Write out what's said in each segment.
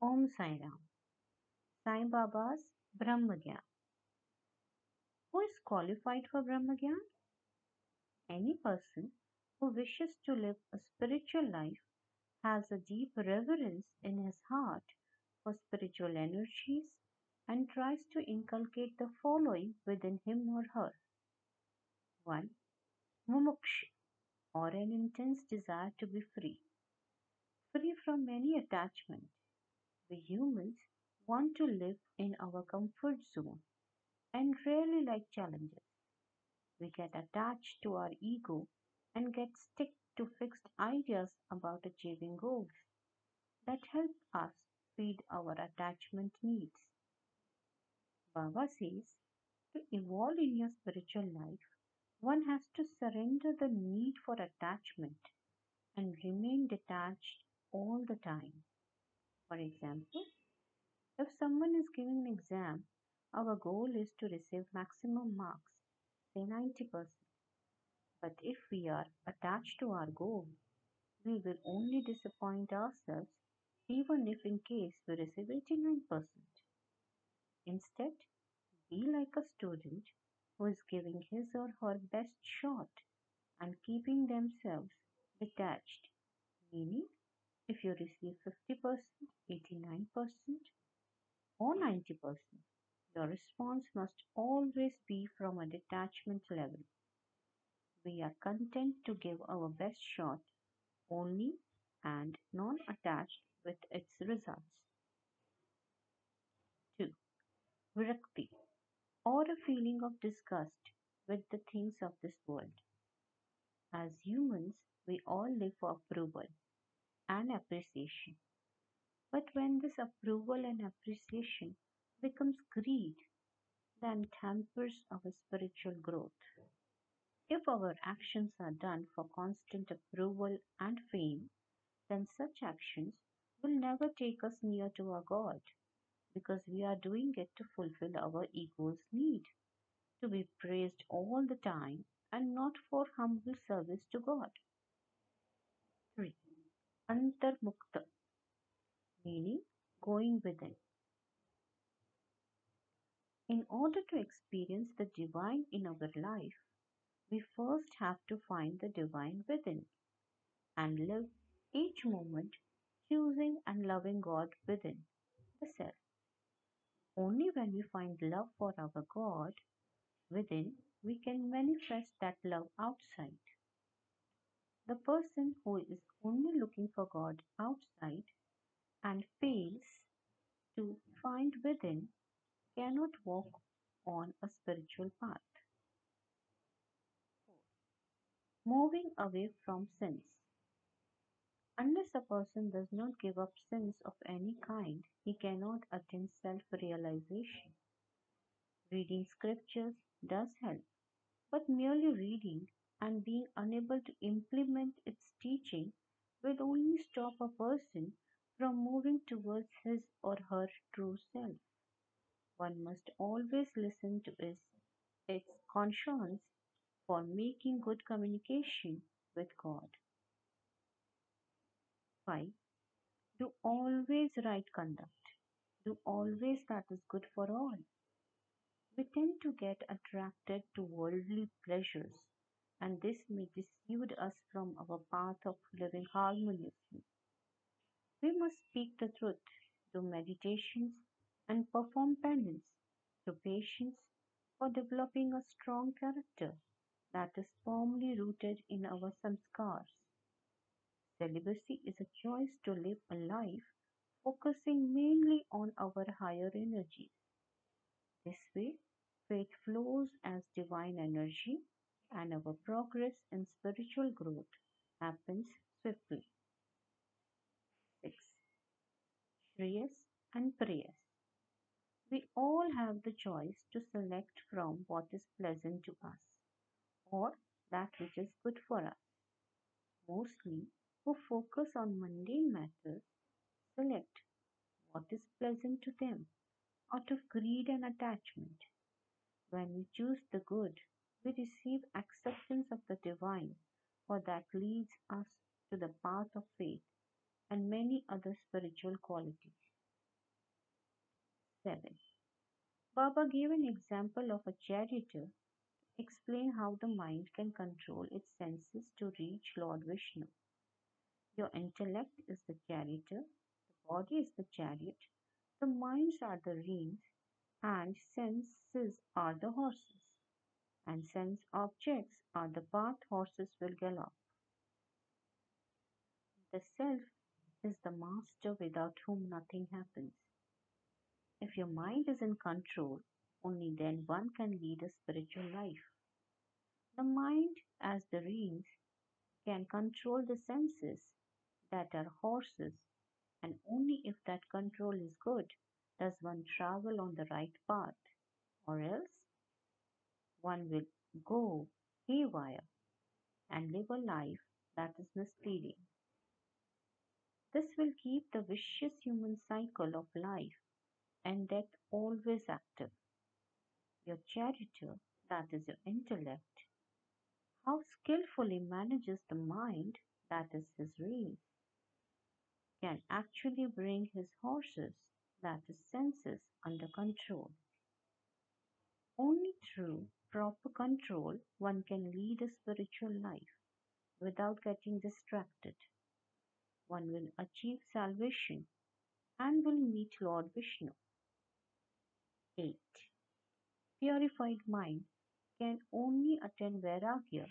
Om Sai Ram. Sai Baba's Brahma Gyan. Who is qualified for Brahma Gyan? Any person who wishes to live a spiritual life has a deep reverence in his heart for spiritual energies and tries to inculcate the following within him or her. 1. Mumuksha, or an intense desire to be free. Free from any attachment. We humans want to live in our comfort zone and rarely like challenges. We get attached to our ego and get stuck to fixed ideas about achieving goals that help us feed our attachment needs. Baba says to evolve in your spiritual life, one has to surrender the need for attachment and remain detached all the time. For example, if someone is giving an exam, our goal is to receive maximum marks, say 90%. But if we are attached to our goal, we will only disappoint ourselves even if in case we receive 89%. Instead, be like a student who is giving his or her best shot and keeping themselves detached, meaning if you receive 50%, 89%, or 90%, your response must always be from a detachment level. We are content to give our best shot only and non attached with its results. 2. Virakti or a feeling of disgust with the things of this world. As humans, we all live for approval and appreciation. But when this approval and appreciation becomes greed, then tempers our spiritual growth. If our actions are done for constant approval and fame, then such actions will never take us near to our God because we are doing it to fulfill our ego's need to be praised all the time and not for humble service to God. 3. Antarmukta meaning going within. In order to experience the divine in our life, we first have to find the divine within and live each moment choosing and loving God within the self. Only when we find love for our God within, we can manifest that love outside. The person who is only looking for God outside and fails to find within cannot walk on a spiritual path. Moving away from sins. Unless a person does not give up sins of any kind, he cannot attain self realization. Reading scriptures does help, but merely reading and being unable to implement its teaching will only stop a person from moving towards his or her true self. One must always listen to his, its conscience for making good communication with God. 5. Do always right conduct. Do always that is good for all. We tend to get attracted to worldly pleasures, and this may dissuade us from our path of living harmoniously. We must speak the truth, do meditations, and perform penance through patience for developing a strong character that is firmly rooted in our samskars. Celibacy is a choice to live a life focusing mainly on our higher energies. This way, faith flows as divine energy and our progress in spiritual growth happens swiftly. 6. Shreyas and Preyas. We all have the choice to select from what is pleasant to us or that which is good for us. Mostly, who focus on mundane matters select what is pleasant to them out of greed and attachment. When we choose the good, we receive acceptance of the divine, for that leads us to the path of faith and many other spiritual qualities. 7. Baba gave an example of a charioteer to explain how the mind can control its senses to reach Lord Vishnu. Your intellect is the charioteer, the body is the chariot, the minds are the reins, and senses are the horses, and sense objects are the path horses will gallop. The self is the master without whom nothing happens. If your mind is in control, only then one can lead a spiritual life. The mind, as the reins, can control the senses that are horses, and only if that control is good does one travel on the right path, or else one will go haywire and live a life that is misleading. This will keep the vicious human cycle of life and death always active. Your charioteer, that is your intellect, how skillfully manages the mind, that is his reins, can actually bring his horses, that is senses, under control. Only through proper control one can lead a spiritual life without getting distracted. One will achieve salvation and will meet Lord Vishnu. 8. Purified mind can only attain vairagya,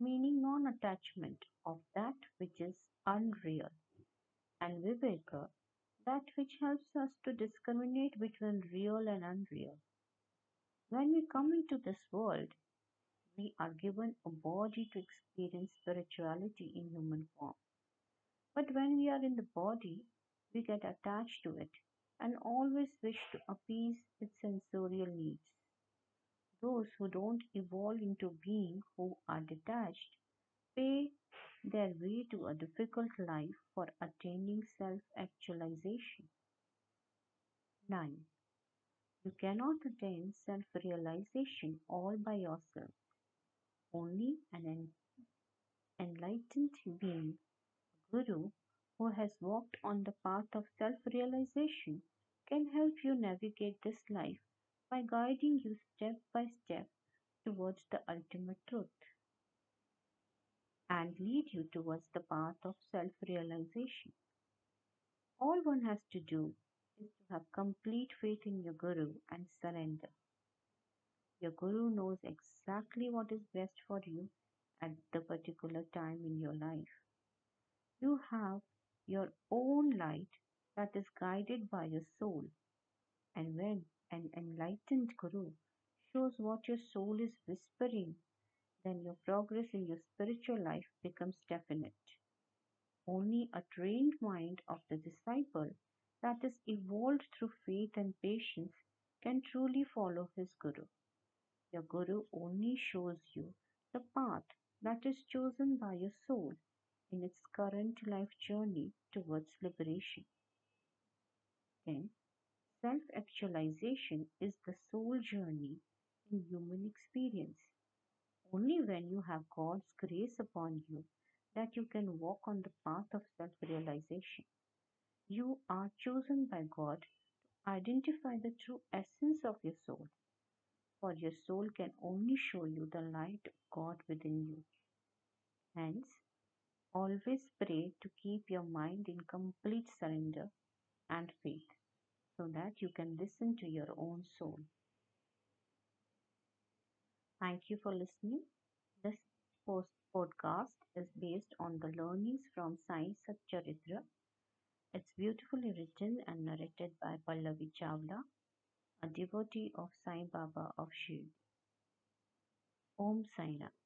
meaning non attachment of that which is unreal, and viveka, that which helps us to discriminate between real and unreal. When we come into this world, we are given a body to experience spirituality in human form. But when we are in the body, we get attached to it and always wish to appease its sensorial needs. Those who don't evolve into being who are detached pay their way to a difficult life for attaining self actualization. 9. You cannot attain self realization all by yourself. Only an enlightened being, a guru, who has walked on the path of self realization can help you navigate this life by guiding you step by step towards the ultimate truth and lead you towards the path of self realization. All one has to do is to have complete faith in your Guru and surrender. Your Guru knows exactly what is best for you at the particular time in your life. You have your own light that is guided by your soul. And when an enlightened Guru shows what your soul is whispering, then your progress in your spiritual life becomes definite. Only a trained mind of the disciple that is evolved through faith and patience can truly follow his Guru. Your Guru only shows you the path that is chosen by your soul in its current life journey towards liberation. Then, self actualization is the soul journey in human experience. Only when you have God's grace upon you that you can walk on the path of self realization. You are chosen by God to identify the true essence of your soul, for your soul can only show you the light of God within you. Hence, always pray to keep your mind in complete surrender and faith so that you can listen to your own soul. Thank you for listening. This post podcast is based on the learnings from Sai Satcharitra. It's beautifully written and narrated by Pallavi Chawla, a devotee of Sai Baba of Shirdi. Om Sai Ram.